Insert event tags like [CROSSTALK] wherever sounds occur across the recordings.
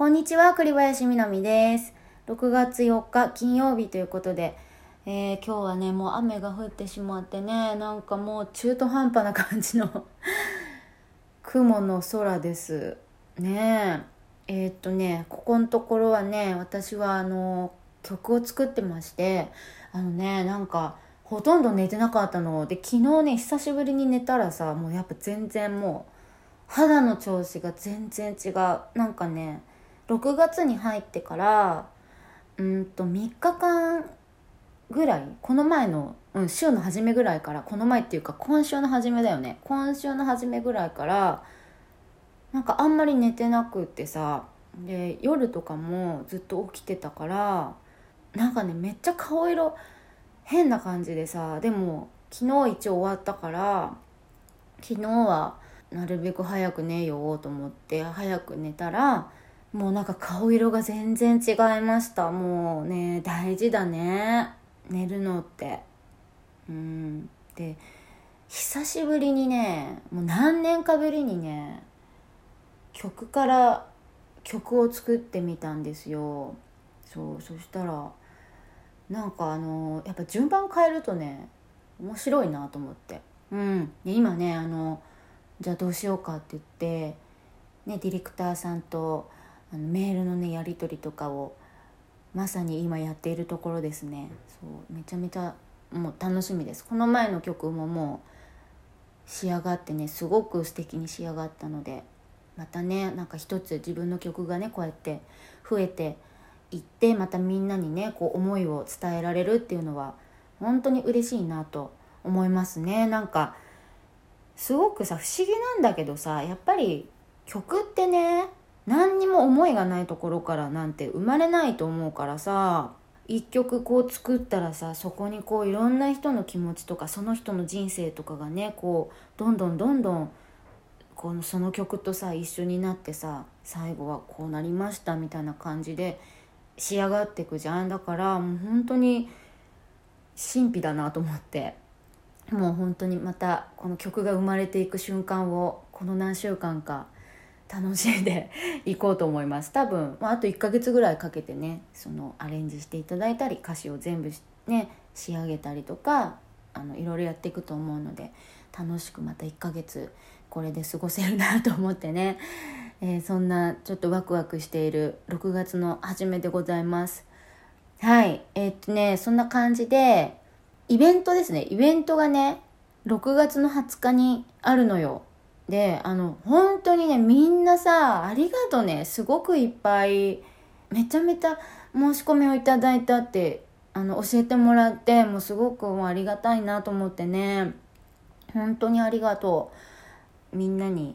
こんにちは、栗林みなみです。6月4日金曜日ということで、えー今日はね、もう雨が降ってしまってね、なんかもう中途半端な感じの [LAUGHS] 雲の空です。ねえ。えーっとね、ここのところはね、私はあの、曲を作ってまして、あのね、なんか、ほとんど寝てなかったの。で、昨日ね、久しぶりに寝たらさ、もうやっぱ全然もう、肌の調子が全然違うなんかね6月に入ってからうんと3日間ぐらいこの前の、うん、週の初めぐらいからこの前っていうか今週の初めだよね。今週の初めぐらいからなんかあんまり寝てなくってさで夜とかもずっと起きてたからなんかねめっちゃ顔色変な感じでさでも昨日一応終わったから昨日はなるべく早く寝ようと思って早く寝たらもうなんか顔色が全然違いました。もうね大事だね。寝るのって。うん。で久しぶりにねもう何年かぶりにね曲から曲を作ってみたんですよ。そうそしたらなんかあのやっぱ順番変えるとね面白いなと思って。うん。で今ねあのじゃあどうしようかって言って、ね、ディレクターさんとあのメールのねやり取りとかをまさに今やっているところですね。そうめちゃめちゃもう楽しみです。この前の曲ももう仕上がってねすごく素敵に仕上がったのでまたねなんか一つ自分の曲がねこうやって増えていってまたみんなにねこう思いを伝えられるっていうのは本当に嬉しいなと思いますね。なんかすごくさ不思議なんだけどさやっぱり曲ってね何にも思いがないところからなんて生まれないと思うからさ一曲こう作ったらさそこにこういろんな人の気持ちとかその人の人生とかがねこうどんどんどんどんこのその曲とさ一緒になってさ最後はこうなりましたみたいな感じで仕上がっていくじゃん。だからもう本当に神秘だなと思ってもう本当にまたこの曲が生まれていく瞬間をこの何週間か楽しんで [LAUGHS] いこうと思います。多分、まあ、あと1ヶ月ぐらいかけてねそのアレンジしていただいたり歌詞を全部ね仕上げたりとかあのいろいろやっていくと思うので楽しくまた1ヶ月これで過ごせるなと思ってね、えーそんなちょっとワクワクしている6月の初めでございます。はい。えーっとねそんな感じでイベントですね。イベントがね6月の20日にあるのよ。であの本当にねみんなさありがとうねすごくいっぱいめちゃめちゃ申し込みをいただいたってあの教えてもらってもうすごくありがたいなと思ってね。本当にありがとう。みんなに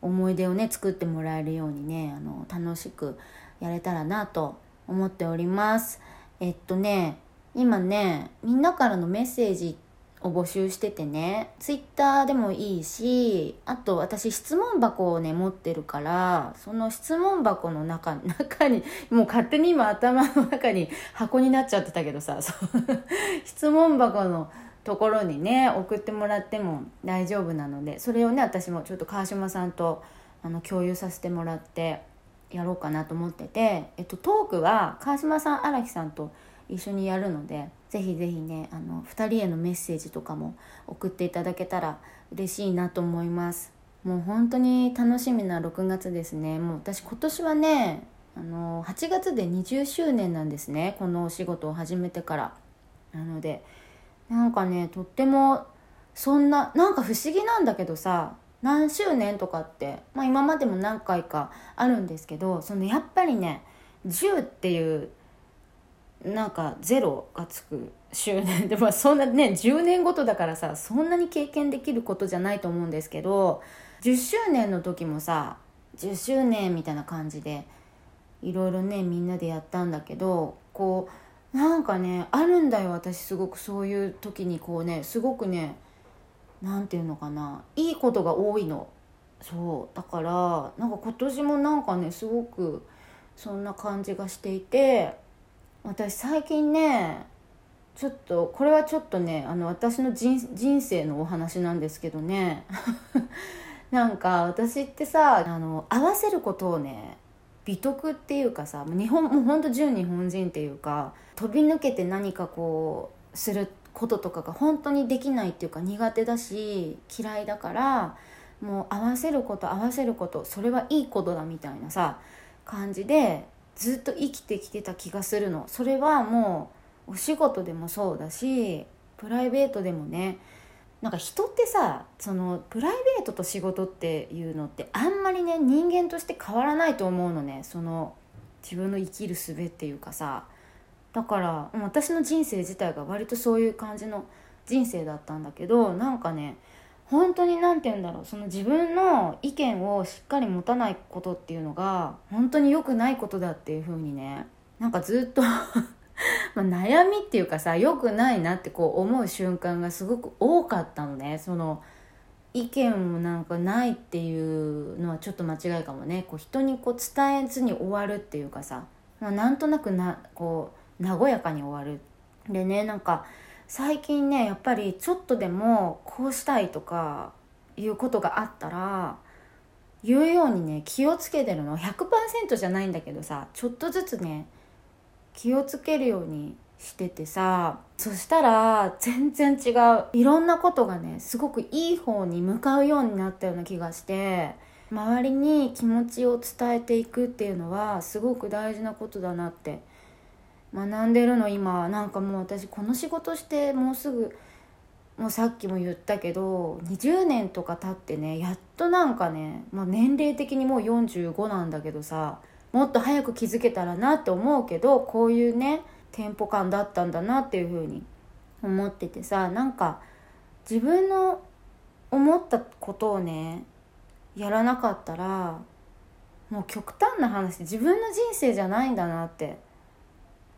思い出をね作ってもらえるようにねあの楽しくやれたらなと思っております。えっとね今ねみんなからのメッセージを募集しててね。ツイッターでもいいしあと私質問箱をね持ってるからその質問箱の中 [LAUGHS] 中にもう勝手に今頭の中に [LAUGHS] 箱になっちゃってたけどさそう質問箱のところにね送ってもらっても大丈夫なのでそれをね私もちょっと川島さんとあの共有させてもらってやろうかなと思ってて、えっと、トークは川島さん荒木さんと一緒にやるのでぜひぜひねあの2人へのメッセージとかも送っていただけたら嬉しいなと思います。もう本当に楽しみな6月ですね。もう私今年はねあの8月で20周年なんですね。このお仕事を始めてから。なのでなんかねとってもそんななんか不思議なんだけどさ何周年とかって、まあ、今までも何回かあるんですけどそのやっぱりね10っていうなんかゼロがつく周年 [LAUGHS] でもそんなね10年ごとだからさそんなに経験できることじゃないと思うんですけど10周年の時もさ10周年みたいな感じでいろいろねみんなでやったんだけどこうなんかねあるんだよ私すごく。そういう時にこうねすごくねなんていうのかないいことが多いの。そう。だからなんか今年もなんかねすごくそんな感じがしていて私最近ねちょっとこれはちょっとねあの私の人生のお話なんですけどね。[LAUGHS] なんか私ってさあの合わせることをね美徳っていうかさ日本もうほんと純日本人っていうか飛び抜けて何かこうすることとかが本当にできないっていうか苦手だし嫌いだからもう合わせること合わせることそれはいいことだみたいなさ感じでずっと生きてきてた気がするの。それはもうお仕事でもそうだしプライベートでもね。なんか人ってさそのプライベートと仕事っていうのってあんまりね人間として変わらないと思うのね。その自分の生きる術っていうかさ。だから私の人生自体が割とそういう感じの人生だったんだけどなんかね本当に何て言うんだろう。その自分の意見をしっかり持たないことっていうのが本当に良くないことだっていう風にねなんかずっと [LAUGHS] ま悩みっていうかさ良くないなってこう思う瞬間がすごく多かったのね。その意見もなんかないっていうのはちょっと間違いかもね。こう人にこう伝えずに終わるっていうかさ、まあ、なんとなくなこう和やかに終わる。でねなんか最近ねやっぱりちょっとでもこうしたいとかいうことがあったら言うようにね気をつけてるの100%じゃないんだけどさちょっとずつね気をつけるようにしててさそしたら全然違ういろんなことがねすごくいい方に向かうようになったような気がして周りに気持ちを伝えていくっていうのはすごく大事なことだなって学んでるの今なんかもう私この仕事してもうすぐもうさっきも言ったけど20年とか経ってねやっとなんかね、まあ、年齢的にもう45なんだけどさもっと早く気づけたらなって思うけどこういうねテンポ感だったんだなっていうふうに思っててさなんか自分の思ったことをねやらなかったらもう極端な話自分の人生じゃないんだなって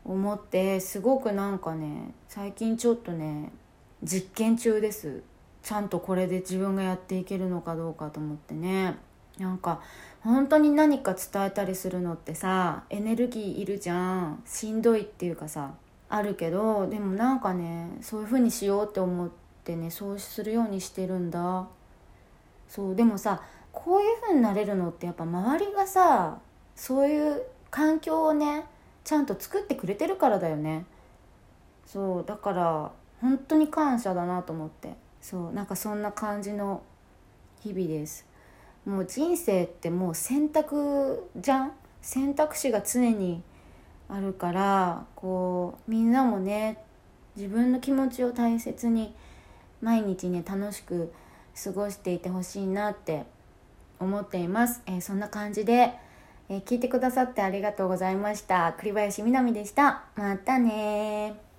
思ってすごくなんかね最近ちょっとね実験中です。ちゃんとこれで自分がやっていけるのかどうかと思ってね。なんか本当に何か伝えたりするのってさエネルギーいるじゃん。しんどいっていうかさあるけどでもなんかねそういう風にしようって思ってねそうするようにしてるんだ。そうでもさこういう風になれるのってやっぱ周りがさそういう環境をねちゃんと作ってくれてるからだよね。そうだから本当に感謝だなと思って。そうなんかそんな感じの日々です。もう人生ってもう選択じゃん？選択肢が常にあるからこうみんなもね自分の気持ちを大切に毎日ね楽しく過ごしていてほしいなって思っています、えー、そんな感じでえー、聞いてくださってありがとうございました。栗林みなみでした。またね